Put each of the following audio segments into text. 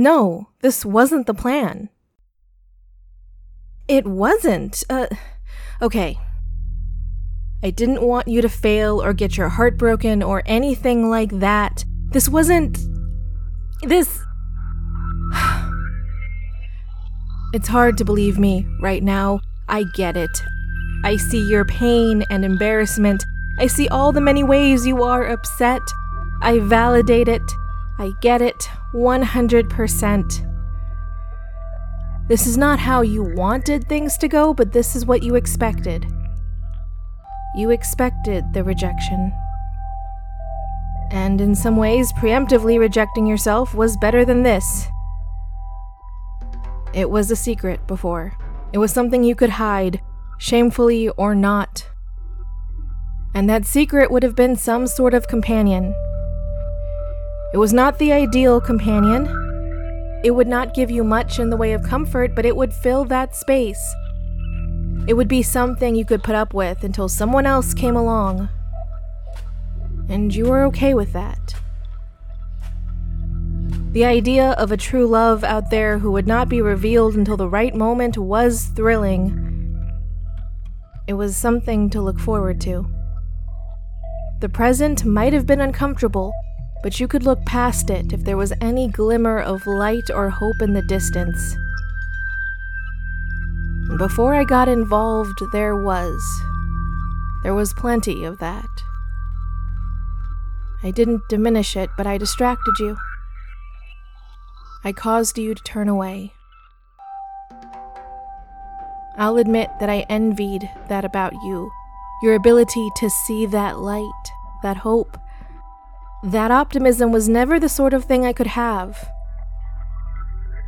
No, this wasn't the plan. It wasn't. Uh, okay. I didn't want you to fail or get your heart broken or anything like that. This wasn't. This. it's hard to believe me right now. I get it. I see your pain and embarrassment. I see all the many ways you are upset. I validate it. I get it 100%. This is not how you wanted things to go, but this is what you expected. You expected the rejection. And in some ways, preemptively rejecting yourself was better than this. It was a secret before. It was something you could hide, shamefully or not. And that secret would have been some sort of companion. It was not the ideal companion. It would not give you much in the way of comfort, but it would fill that space. It would be something you could put up with until someone else came along. And you were okay with that. The idea of a true love out there who would not be revealed until the right moment was thrilling. It was something to look forward to. The present might have been uncomfortable, but you could look past it if there was any glimmer of light or hope in the distance. Before I got involved, there was. There was plenty of that. I didn't diminish it, but I distracted you. I caused you to turn away. I'll admit that I envied that about you your ability to see that light, that hope, that optimism was never the sort of thing I could have.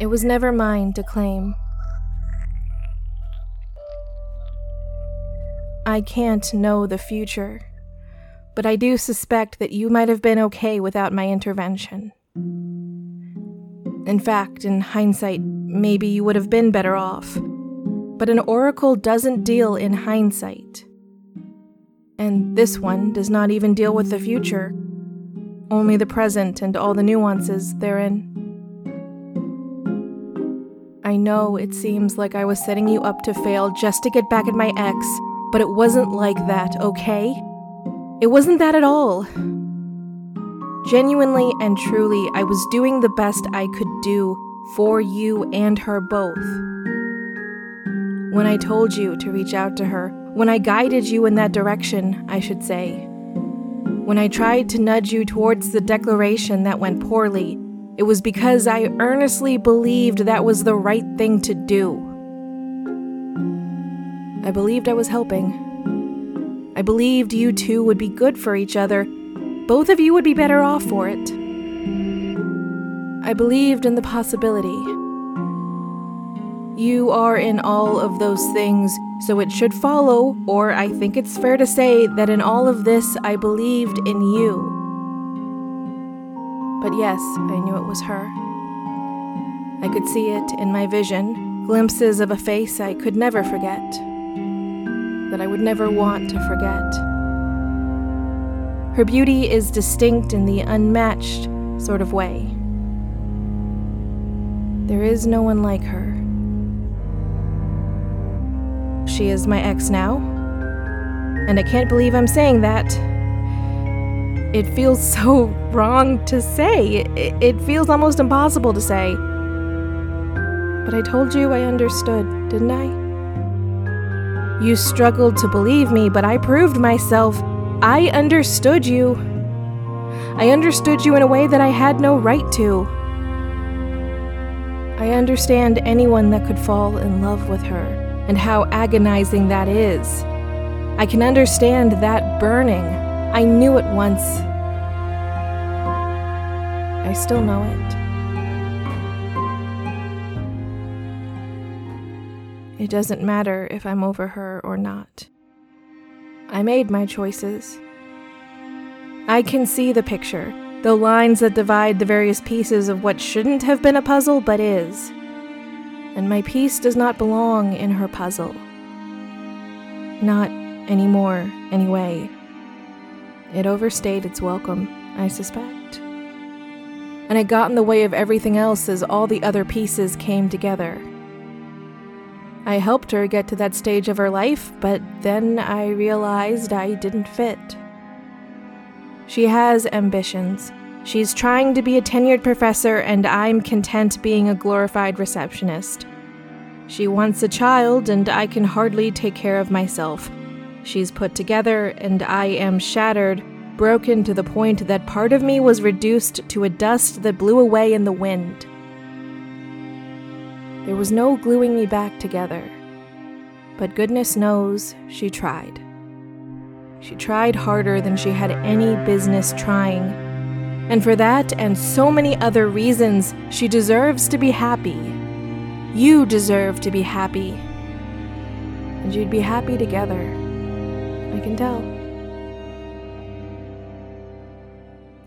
It was never mine to claim. I can't know the future, but I do suspect that you might have been okay without my intervention. In fact, in hindsight, maybe you would have been better off. But an oracle doesn't deal in hindsight. And this one does not even deal with the future, only the present and all the nuances therein. I know it seems like I was setting you up to fail just to get back at my ex, but it wasn't like that, okay? It wasn't that at all. Genuinely and truly, I was doing the best I could do for you and her both. When I told you to reach out to her, when I guided you in that direction, I should say, when I tried to nudge you towards the declaration that went poorly, it was because I earnestly believed that was the right thing to do. I believed I was helping. I believed you two would be good for each other. Both of you would be better off for it. I believed in the possibility. You are in all of those things so it should follow, or I think it's fair to say, that in all of this I believed in you. But yes, I knew it was her. I could see it in my vision, glimpses of a face I could never forget, that I would never want to forget. Her beauty is distinct in the unmatched sort of way. There is no one like her. She is my ex now. And I can't believe I'm saying that. It feels so wrong to say. It, it feels almost impossible to say. But I told you I understood, didn't I? You struggled to believe me, but I proved myself. I understood you. I understood you in a way that I had no right to. I understand anyone that could fall in love with her and how agonizing that is. I can understand that burning. I knew it once. I still know it. It doesn't matter if I'm over her or not. I made my choices. I can see the picture, the lines that divide the various pieces of what shouldn't have been a puzzle but is and my piece does not belong in her puzzle. Not anymore, anyway. It overstayed its welcome, I suspect. and it got in the way of everything else as all the other pieces came together. I helped her get to that stage of her life, but then I realized I didn't fit. She has ambitions. She's trying to be a tenured professor, and I'm content being a glorified receptionist. She wants a child, and I can hardly take care of myself. She's put together, and I am shattered, broken to the point that part of me was reduced to a dust that blew away in the wind. There was no gluing me back together. But goodness knows she tried. She tried harder than she had any business trying. And for that and so many other reasons, she deserves to be happy. You deserve to be happy. And you'd be happy together. I can tell.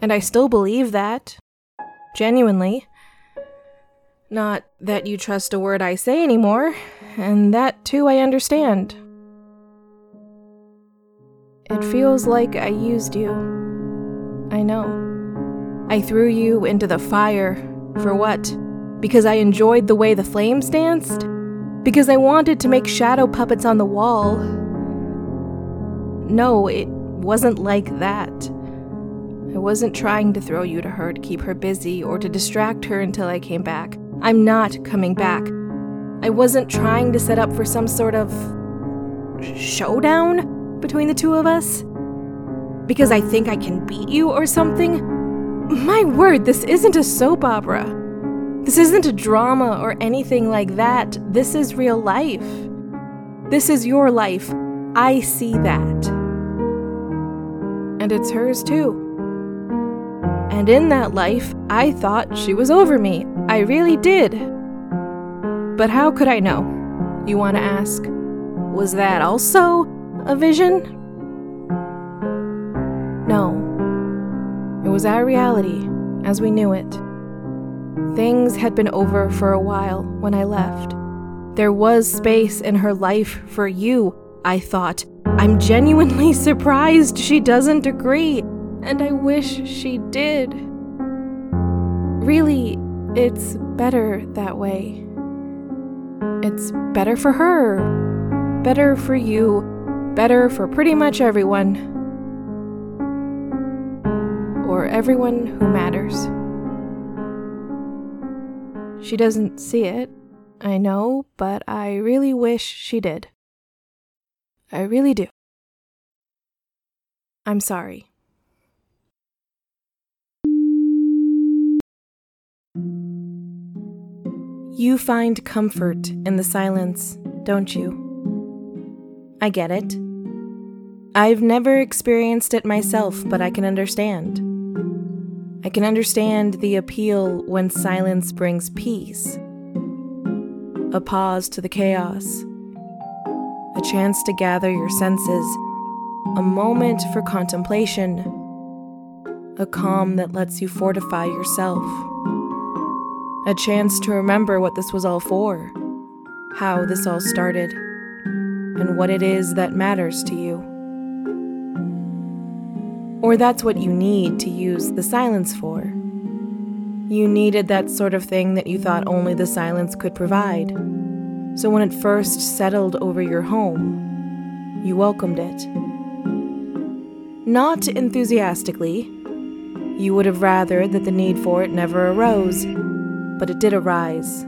And I still believe that. Genuinely. Not that you trust a word I say anymore, and that too I understand. It feels like I used you. I know. I threw you into the fire. For what? Because I enjoyed the way the flames danced? Because I wanted to make shadow puppets on the wall? No, it wasn't like that. I wasn't trying to throw you to her to keep her busy or to distract her until I came back. I'm not coming back. I wasn't trying to set up for some sort of showdown between the two of us. Because I think I can beat you or something. My word, this isn't a soap opera. This isn't a drama or anything like that. This is real life. This is your life. I see that. And it's hers too. And in that life, I thought she was over me. I really did. But how could I know? You want to ask? Was that also a vision? Was our reality, as we knew it. Things had been over for a while when I left. There was space in her life for you, I thought. I'm genuinely surprised she doesn't agree, and I wish she did. Really, it's better that way. It's better for her, better for you, better for pretty much everyone. Everyone who matters. She doesn't see it, I know, but I really wish she did. I really do. I'm sorry. You find comfort in the silence, don't you? I get it. I've never experienced it myself, but I can understand. I can understand the appeal when silence brings peace. A pause to the chaos. A chance to gather your senses. A moment for contemplation. A calm that lets you fortify yourself. A chance to remember what this was all for, how this all started, and what it is that matters to you. Or that's what you need to use the silence for. You needed that sort of thing that you thought only the silence could provide. So when it first settled over your home, you welcomed it. Not enthusiastically. You would have rather that the need for it never arose but it did arise.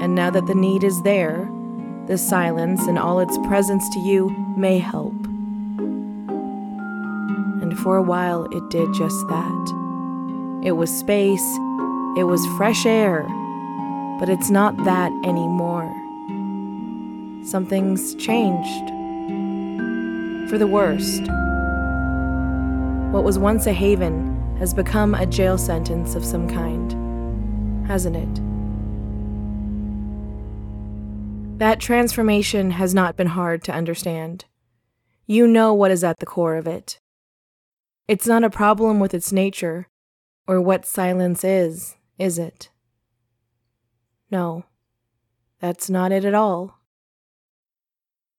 And now that the need is there, the silence and all its presence to you may help. For a while, it did just that. It was space, it was fresh air, but it's not that anymore. Something's changed. For the worst. What was once a haven has become a jail sentence of some kind hasn't it? That transformation has not been hard to understand. You know what is at the core of it. It's not a problem with its nature or what silence is, is it? No, that's not it at all.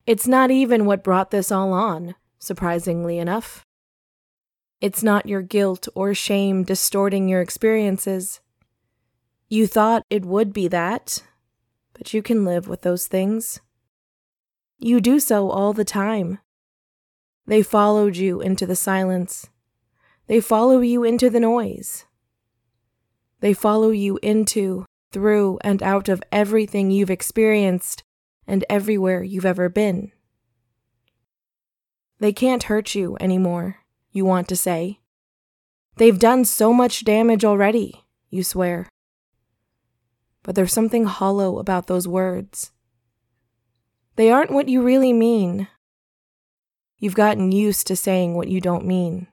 It's not even what brought this all on, surprisingly enough. It's not your guilt or shame distorting your experiences. You thought it would be that, but you can live with those things. You do so all the time. They followed you into the silence. They follow you into the noise. They follow you into, through, and out of everything you've experienced and everywhere you've ever been. They can't hurt you anymore, you want to say. They've done so much damage already, you swear. But there's something hollow about those words. They aren't what you really mean. You've gotten used to saying what you don't mean.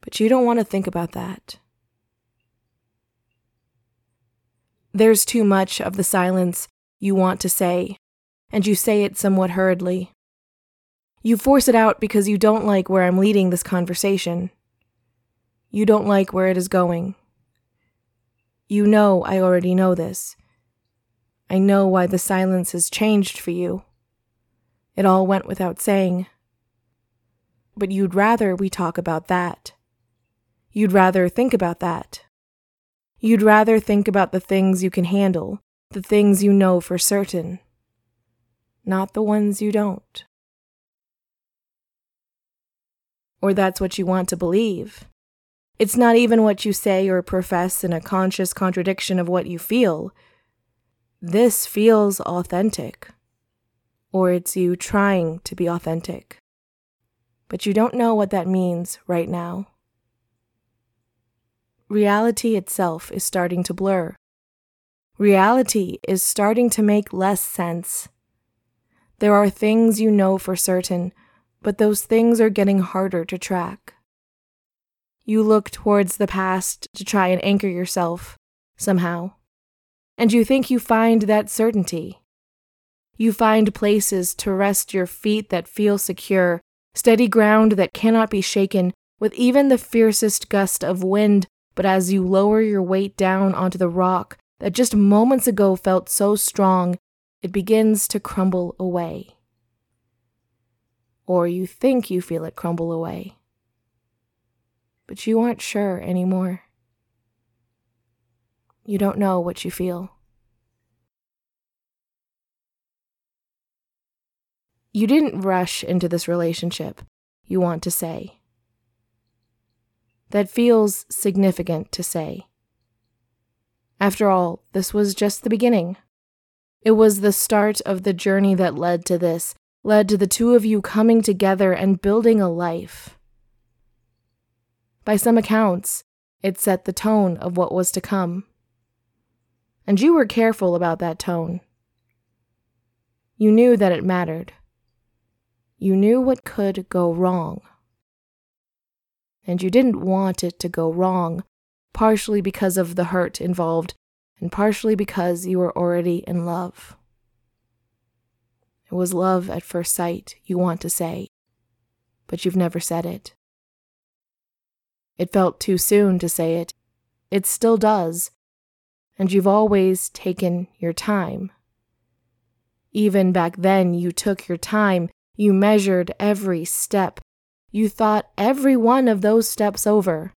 But you don't want to think about that. There's too much of the silence you want to say, and you say it somewhat hurriedly. You force it out because you don't like where I'm leading this conversation. You don't like where it is going. You know I already know this. I know why the silence has changed for you. It all went without saying. But you'd rather we talk about that. You'd rather think about that. You'd rather think about the things you can handle, the things you know for certain, not the ones you don't. Or that's what you want to believe. It's not even what you say or profess in a conscious contradiction of what you feel. This feels authentic. Or it's you trying to be authentic. But you don't know what that means right now reality itself is starting to blur. Reality is starting to make less sense. There are things you know for certain, but those things are getting harder to track. You look towards the past to try and anchor yourself, somehow, and you think you find that certainty. You find places to rest your feet that feel secure, steady ground that cannot be shaken with even the fiercest gust of wind but as you lower your weight down onto the rock that just moments ago felt so strong, it begins to crumble away. Or you think you feel it crumble away. But you aren't sure anymore. You don't know what you feel. You didn't rush into this relationship, you want to say that feels significant to say. After all, this was just the beginning. It was the start of the journey that led to this, led to the two of you coming together and building a life. By some accounts, it set the tone of what was to come. And you were careful about that tone. You knew that it mattered. You knew what could go wrong and you didn't want it to go wrong, partially because of the hurt involved, and partially because you were already in love. It was love at first sight, you want to say, but you've never said it. It felt too soon to say it. It still does, and you've always taken your time. Even back then, you took your time, you measured every step, you thought every one of those steps over.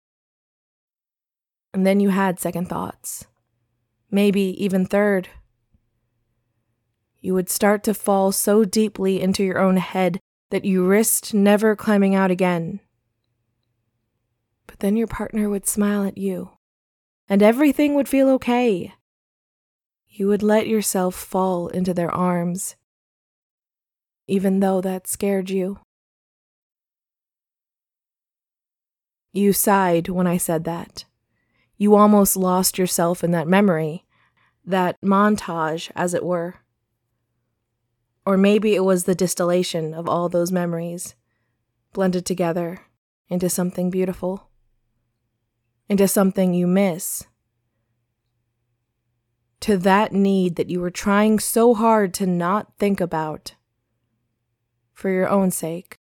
And then you had second thoughts, maybe even third. You would start to fall so deeply into your own head that you risked never climbing out again. But then your partner would smile at you, and everything would feel okay. You would let yourself fall into their arms, even though that scared you. You sighed when I said that. You almost lost yourself in that memory, that montage, as it were. Or maybe it was the distillation of all those memories, blended together into something beautiful, into something you miss. To that need that you were trying so hard to not think about for your own sake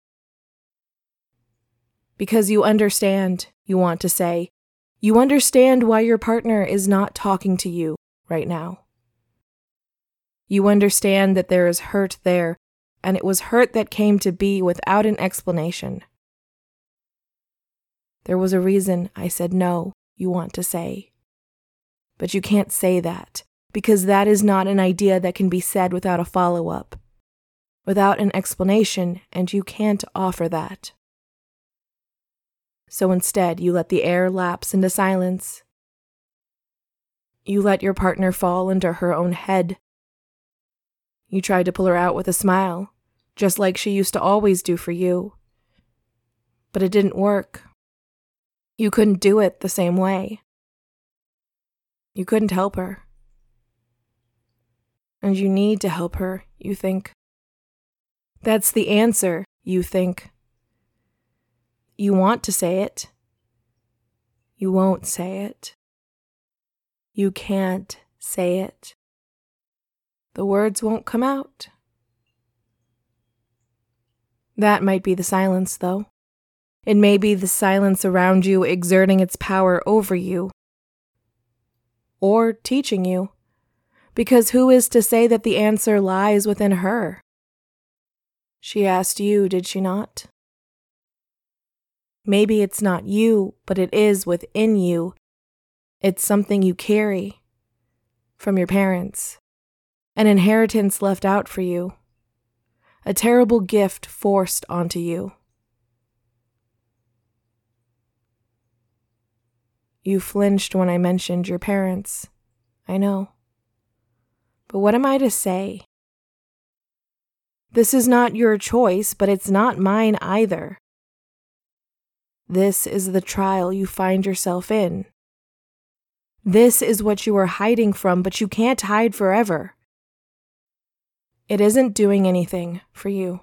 because you understand, you want to say. You understand why your partner is not talking to you right now. You understand that there is hurt there, and it was hurt that came to be without an explanation. There was a reason I said no, you want to say. But you can't say that, because that is not an idea that can be said without a follow up, without an explanation, and you can't offer that. So instead, you let the air lapse into silence. You let your partner fall into her own head. You tried to pull her out with a smile, just like she used to always do for you. But it didn't work. You couldn't do it the same way. You couldn't help her. And you need to help her, you think. That's the answer, you think. You want to say it. You won't say it. You can't say it. The words won't come out. That might be the silence, though. It may be the silence around you exerting its power over you. Or teaching you. Because who is to say that the answer lies within her? She asked you, did she not? Maybe it's not you, but it is within you. It's something you carry from your parents, an inheritance left out for you, a terrible gift forced onto you. You flinched when I mentioned your parents. I know. But what am I to say? This is not your choice, but it's not mine either. This is the trial you find yourself in. This is what you are hiding from, but you can't hide forever. It isn't doing anything for you.